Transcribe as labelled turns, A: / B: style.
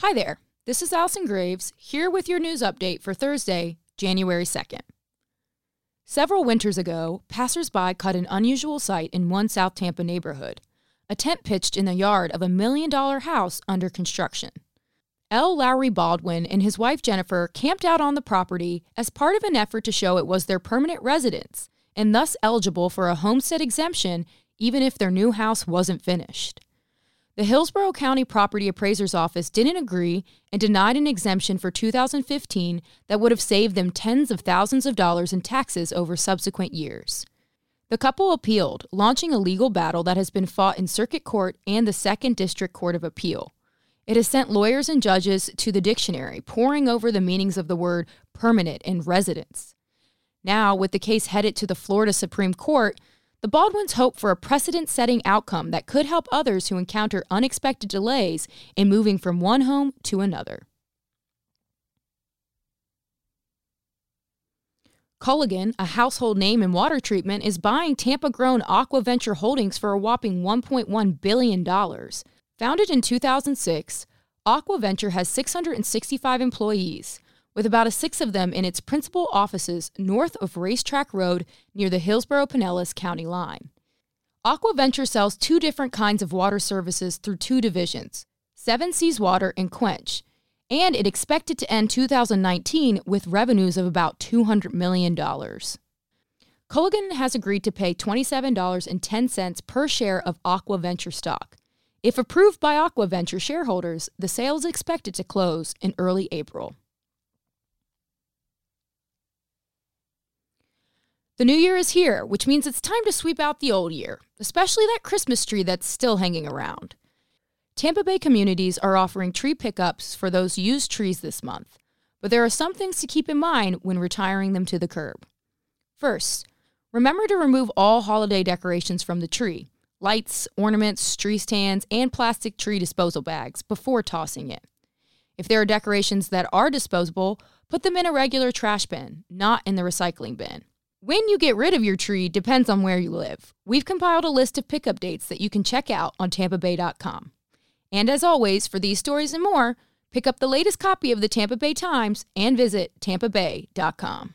A: Hi there. This is Allison Graves here with your news update for Thursday, January 2nd. Several winters ago, passersby caught an unusual sight in one South Tampa neighborhood a tent pitched in the yard of a million dollar house under construction. L. Lowry Baldwin and his wife Jennifer camped out on the property as part of an effort to show it was their permanent residence and thus eligible for a homestead exemption even if their new house wasn't finished. The Hillsborough County Property Appraiser's Office didn't agree and denied an exemption for 2015 that would have saved them tens of thousands of dollars in taxes over subsequent years. The couple appealed, launching a legal battle that has been fought in Circuit Court and the Second District Court of Appeal. It has sent lawyers and judges to the dictionary, poring over the meanings of the word permanent and residence. Now, with the case headed to the Florida Supreme Court, the Baldwins hope for a precedent setting outcome that could help others who encounter unexpected delays in moving from one home to another. Culligan, a household name in water treatment, is buying Tampa grown AquaVenture Holdings for a whopping $1.1 billion. Founded in 2006, AquaVenture has 665 employees, with about a sixth of them in its principal offices north of Racetrack Road near the Hillsborough Pinellas County line. AquaVenture sells two different kinds of water services through two divisions Seven Seas Water and Quench, and it expected to end 2019 with revenues of about $200 million. Culligan has agreed to pay $27.10 per share of AquaVenture stock. If approved by AquaVenture shareholders, the sale is expected to close in early April. The new year is here, which means it's time to sweep out the old year, especially that Christmas tree that's still hanging around. Tampa Bay communities are offering tree pickups for those used trees this month, but there are some things to keep in mind when retiring them to the curb. First, remember to remove all holiday decorations from the tree lights, ornaments, tree stands, and plastic tree disposal bags before tossing it. If there are decorations that are disposable, put them in a regular trash bin, not in the recycling bin. When you get rid of your tree depends on where you live. We've compiled a list of pickup dates that you can check out on tampabay.com. And as always, for these stories and more, pick up the latest copy of the Tampa Bay Times and visit tampabay.com.